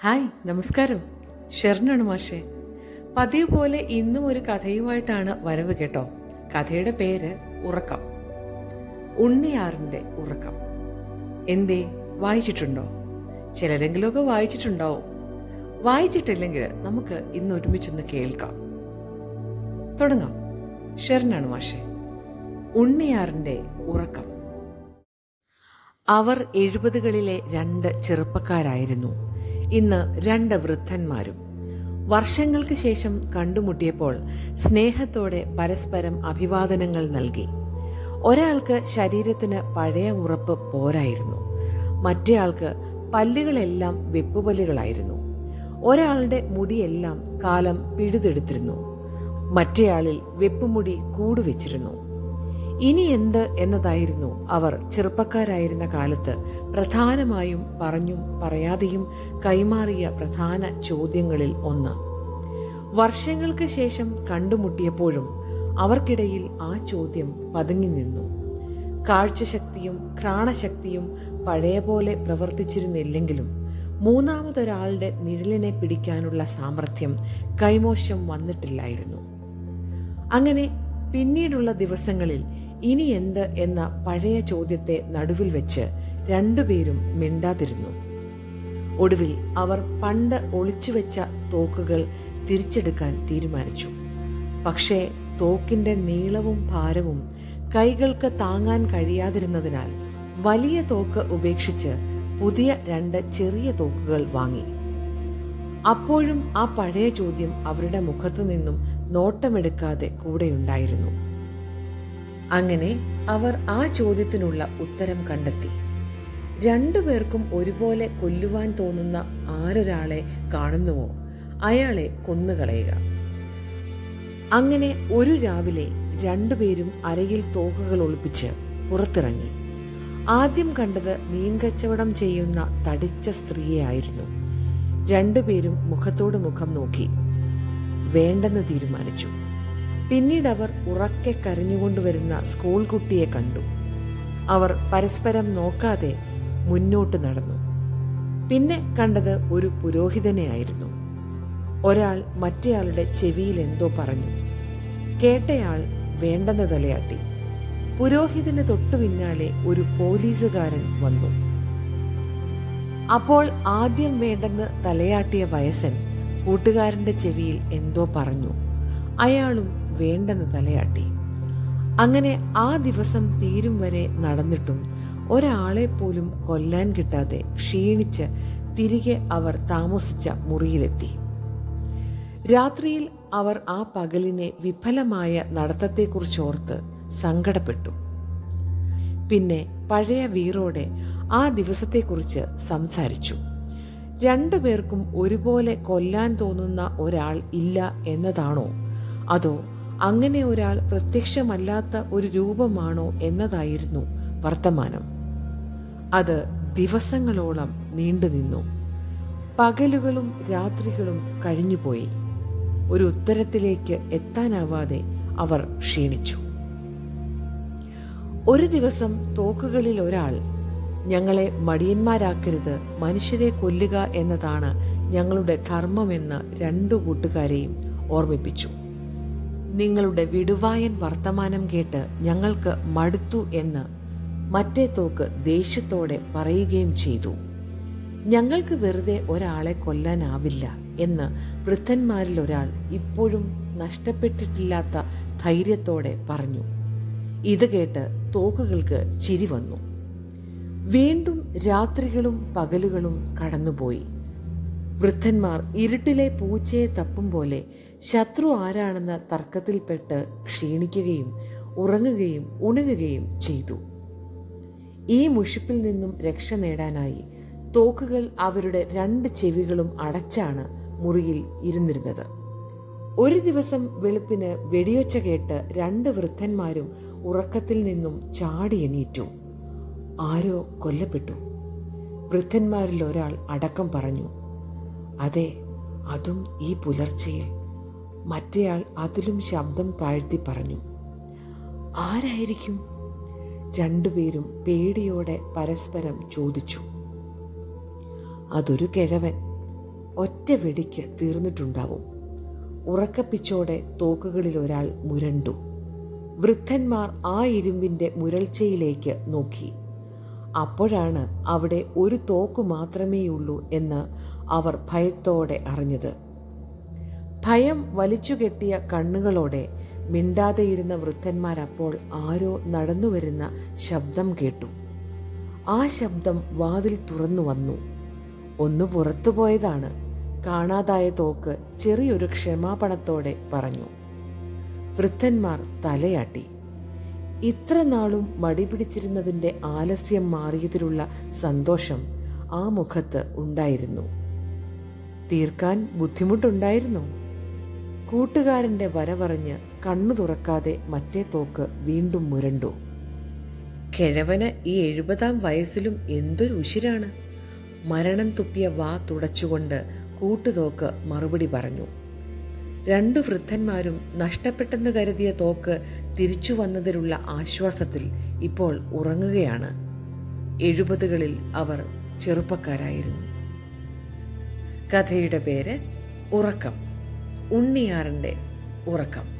Hi നമസ്കാരം. ഷെറിനാണ് മാഷെ. പതിവ് പോലെ ഇന്നും ഒരു കഥയുമായിട്ടാണ് വരവ് കേട്ടോ. കഥയുടെ പേര് ഉറക്കം. ഉണ്ണിയാറിന്റെ ഉറക്കം. എന്തേ വായിച്ചിട്ടുണ്ടോ? ചിലരെങ്കിലുമൊക്കെ വായിച്ചിട്ടുണ്ടാവും. വായിച്ചിട്ടില്ലെങ്കിൽ നമുക്ക് ഇന്ന് ഒരുമിച്ചൊന്ന് കേൾക്കാം. തുടങ്ങാം. ഷെറിനാണ് മാഷെ. ഉണ്ണിയാറിന്റെ ഉറക്കം. അവർ എഴുപതുകളിലെ രണ്ട് ചെറുപ്പക്കാരായിരുന്നു. ഇന്ന് രണ്ട് വൃദ്ധന്മാരും. വർഷങ്ങൾക്ക് ശേഷം കണ്ടുമുട്ടിയപ്പോൾ സ്നേഹത്തോടെ പരസ്പരം അഭിവാദനങ്ങൾ നൽകി. ഒരാൾക്ക് ശരീരത്തിന് പഴയ ഉറപ്പ് പോരായിരുന്നു. മറ്റേയാൾക്ക് പല്ലുകളെല്ലാം വെപ്പുപല്ലുകളായിരുന്നു. ഒരാളുടെ മുടിയെല്ലാം കാലം പിഴുതെടുത്തിരുന്നു. മറ്റേയാളിൽ വെപ്പുമുടി കൂടുവെച്ചിരുന്നു ഇനി എന്ത് എന്നതായിരുന്നു അവർ ചെറുപ്പക്കാരായിരുന്ന കാലത്ത് പ്രധാനമായും പറഞ്ഞും പറയാതെയും കൈമാറിയ പ്രധാന ചോദ്യങ്ങളിൽ ഒന്ന്. വർഷങ്ങൾക്ക് ശേഷം കണ്ടുമുട്ടിയപ്പോഴും അവർക്കിടയിൽ ആ ചോദ്യം പതുങ്ങി നിന്നു. കാഴ്ചശക്തിയും ഘ്രാണശക്തിയും പഴയ പോലെ പ്രവർത്തിച്ചിരുന്നില്ലെങ്കിലും മൂന്നാമതൊരാളുടെ നിഴലിനെ പിടിക്കാനുള്ള സാമർഥ്യം കൈമോശം വന്നിട്ടില്ലായിരുന്നു. അങ്ങനെ പിന്നീടുള്ള ദിവസങ്ങളിൽ ഇനി എന്ത് എന്ന പഴയ ചോദ്യത്തെ നടുവിൽ വെച്ച് രണ്ടുപേരും മിണ്ടാതിരുന്നു. ഒടുവിൽ അവർ പണ്ട് ഒളിച്ചു വെച്ച തോക്കുകൾ തിരിച്ചെടുക്കാൻ തീരുമാനിച്ചു. പക്ഷേ തോക്കിന്റെ നീളവും ഭാരവും കൈകൾക്ക് താങ്ങാൻ കഴിയാതിരുന്നതിനാൽ വലിയ തോക്ക് ഉപേക്ഷിച്ച് പുതിയ രണ്ട് ചെറിയ തോക്കുകൾ വാങ്ങി. അപ്പോഴും ആ പഴയ ചോദ്യം അവരുടെ മുഖത്തു നിന്നും നോട്ടമെടുക്കാതെ കൂടെയുണ്ടായിരുന്നു. അങ്ങനെ അവർ ആ ചോദ്യത്തിനുള്ള ഉത്തരം കണ്ടെത്തി. രണ്ടുപേർക്കും ഒരുപോലെ കൊല്ലുവാൻ തോന്നുന്ന ആരൊരാളെ കാണുന്നുവോ? അയാളെ കൊന്നുകളയുക. അങ്ങനെ ഒരു രാവിലെ രണ്ടുപേരും അരയിൽ തോക്കുകൾ ഒളിപ്പിച്ച് പുറത്തിറങ്ങി. ആദ്യം കണ്ടത് മീൻ കച്ചവടം ചെയ്യുന്ന തടിച്ച സ്ത്രീയെ ആയിരുന്നു രണ്ടുപേരും മുഖത്തോട് മുഖം നോക്കി. വേണ്ടെന്ന് തീരുമാനിച്ചു. പിന്നീട് അവർ ഉറക്കെ കരഞ്ഞുകൊണ്ടുവരുന്ന സ്കൂൾ കുട്ടിയെ കണ്ടു. അവർ പരസ്പരം നോക്കാതെ മുന്നോട്ട് നടന്നു. പിന്നെ കണ്ടത് ഒരു പുരോഹിതനെ ആയിരുന്നു. ഒരാൾ മറ്റേയാളുടെ ചെവിയിൽ എന്തോ പറഞ്ഞു. കേട്ടയാൾ വേണ്ടെന്ന് തലയാട്ടി. പുരോഹിതന് തൊട്ടു പിന്നാലെ ഒരു പോലീസുകാരൻ വന്നു. അപ്പോൾ ആദ്യം വേണ്ടെന്ന് തലയാട്ടിയ വയസ്സൻ കൂട്ടുകാരന്റെ ചെവിയിൽ എന്തോ പറഞ്ഞു. അയാളും വേണ്ടെന്ന് തലയാട്ടി. അങ്ങനെ ആ ദിവസം തീരും വരെ നടന്നിട്ടും ഒരാളെ പോലും കൊല്ലാൻ കിട്ടാതെ ക്ഷീണിച്ച് തിരികെ അവർ താമസിച്ച മുറിയിലെത്തി. രാത്രിയിൽ അവർ ആ പകലിനെ വിഫലമായ നടത്തത്തെക്കുറിച്ചോർത്ത് സങ്കടപ്പെട്ടു. പിന്നെ പഴയ വീറോടെ ആ ദിവസത്തെക്കുറിച്ച് സംസാരിച്ചു. രണ്ടുപേർക്കും ഒരുപോലെ കൊല്ലാൻ തോന്നുന്ന ഒരാൾ ഇല്ല എന്നതാണോ? അതോ അങ്ങനെ ഒരാൾ പ്രത്യക്ഷമല്ലാത്ത ഒരു രൂപമാണോ എന്നതായിരുന്നു വർത്തമാനം. അത് ദിവസങ്ങളോളം നീണ്ടുനിന്നു പകലുകളും രാത്രികളും കഴിഞ്ഞുപോയി ഒരു ഉത്തരത്തിലേക്ക് എത്താനാവാതെ അവർ ക്ഷീണിച്ചു. ഒരു ദിവസം തോക്കുകളിൽ ഒരാൾ ഞങ്ങളെ മടിയന്മാരാക്കരുത് മനുഷ്യരെ കൊല്ലുക എന്നതാണ് ഞങ്ങളുടെ ധർമ്മമെന്ന് രണ്ടു കൂട്ടുകാരെയും ഓർമ്മിപ്പിച്ചു. നിങ്ങളുടെ വിടുവായൻ വർത്തമാനം കേട്ട് ഞങ്ങൾക്ക് മടുത്തു എന്ന് മറ്റേ തോക്ക് ദേഷ്യത്തോടെ പറയുകയും ചെയ്തു. ഞങ്ങൾക്ക് വെറുതെ ഒരാളെ കൊല്ലാനാവില്ല എന്ന് വൃദ്ധന്മാരിൽ ഒരാൾ ഇപ്പോഴും നഷ്ടപ്പെട്ടിട്ടില്ലാത്ത ധൈര്യത്തോടെ പറഞ്ഞു. ഇത് കേട്ട് തോക്കുകൾക്ക് ചിരി വന്നു. വീണ്ടും രാത്രികളും പകലുകളും കടന്നുപോയി. വൃദ്ധന്മാർ ഇരുട്ടിലെ പൂച്ചയെ തപ്പും പോലെ ശത്രു ആരാണെന്ന തർക്കത്തിൽപ്പെട്ട് ക്ഷീണിക്കുകയും ഉറങ്ങുകയും ഉണരുകയും ചെയ്തു. ഈ മുഷിപ്പിൽ നിന്നും രക്ഷ നേടാനായി തോക്കുകൾ അവരുടെ രണ്ട് ചെവികളും അടച്ചാണ് മുറിയിൽ ഇരുന്നിരുന്നത്. ഒരു ദിവസം വെളുപ്പിന് വെടിയൊച്ച കേട്ട് രണ്ട് വൃദ്ധന്മാരും ഉറക്കത്തിൽ നിന്നും ചാടി എണീറ്റു. ആരോ കൊല്ലപ്പെട്ടു. വൃദ്ധന്മാരിൽ ഒരാൾ അടക്കം പറഞ്ഞു അതെ അതും ഈ പുലർച്ചയിൽ. മറ്റേയാൾ അതിലും ശബ്ദം താഴ്ത്തി പറഞ്ഞു ആരായിരിക്കും? രണ്ടുപേരും പേടിയോടെ പരസ്പരം ചോദിച്ചു. അതൊരു കിഴവൻ. ഒറ്റ വെടിക്ക് തീർന്നിട്ടുണ്ടാവും. ഉറക്കപ്പിച്ചോടെ തോക്കുകളിൽ ഒരാൾ മുരണ്ടു. വൃദ്ധന്മാർ ആ ഇരുമ്പിന്റെ മുരൾച്ചയിലേക്ക് നോക്കി. അപ്പോഴാണ് അവിടെ ഒരു തോക്കു മാത്രമേയുള്ളൂ എന്ന് അവർ ഭയത്തോടെ അറിഞ്ഞത്. ഭയം വലിച്ചുകെട്ടിയ കണ്ണുകളോടെ മിണ്ടാതെയിരുന്ന വൃദ്ധന്മാരപ്പോൾ ആരോ നടന്നുവരുന്ന ശബ്ദം കേട്ടു. ആ ശബ്ദം വാതിൽ തുറന്നു വന്നു. ഒന്ന് പുറത്തുപോയതാണ് കാണാതായ തോക്ക് ചെറിയൊരു ക്ഷമാപണത്തോടെ പറഞ്ഞു. വൃദ്ധന്മാർ തലയാട്ടി. ഇത്ര നാളും മടി പിടിച്ചിരുന്നതിന്റെ ആലസ്യം മാറിയതിലുള്ള സന്തോഷം ആ മുഖത്ത് ഉണ്ടായിരുന്നു. തീർക്കാൻ ബുദ്ധിമുട്ടുണ്ടായിരുന്നു? കൂട്ടുകാരന്റെ വരവറിഞ്ഞ് കണ്ണു തുറക്കാതെ മറ്റേ തോക്ക് വീണ്ടും മുരണ്ടു. കിഴവന് ഈ എഴുപതാം വയസ്സിലും എന്തൊരു ഉശിരാണ്. മരണം തുപ്പിയ വാ തുടച്ചുകൊണ്ട് കൂട്ടുതോക്ക് മറുപടി പറഞ്ഞു. രണ്ടു വൃദ്ധന്മാരും നഷ്ടപ്പെട്ടെന്ന് കരുതിയ തോക്ക് തിരിച്ചു വന്നതിലുള്ള ആശ്വാസത്തിൽ ഇപ്പോൾ ഉറങ്ങുകയാണ്. എഴുപതുകളിൽ അവർ ചെറുപ്പക്കാരായിരുന്നു. കഥയുടെ പേര് ഉറക്കം. ഉണ്ണിയാറിന്റെ ഉറക്കം.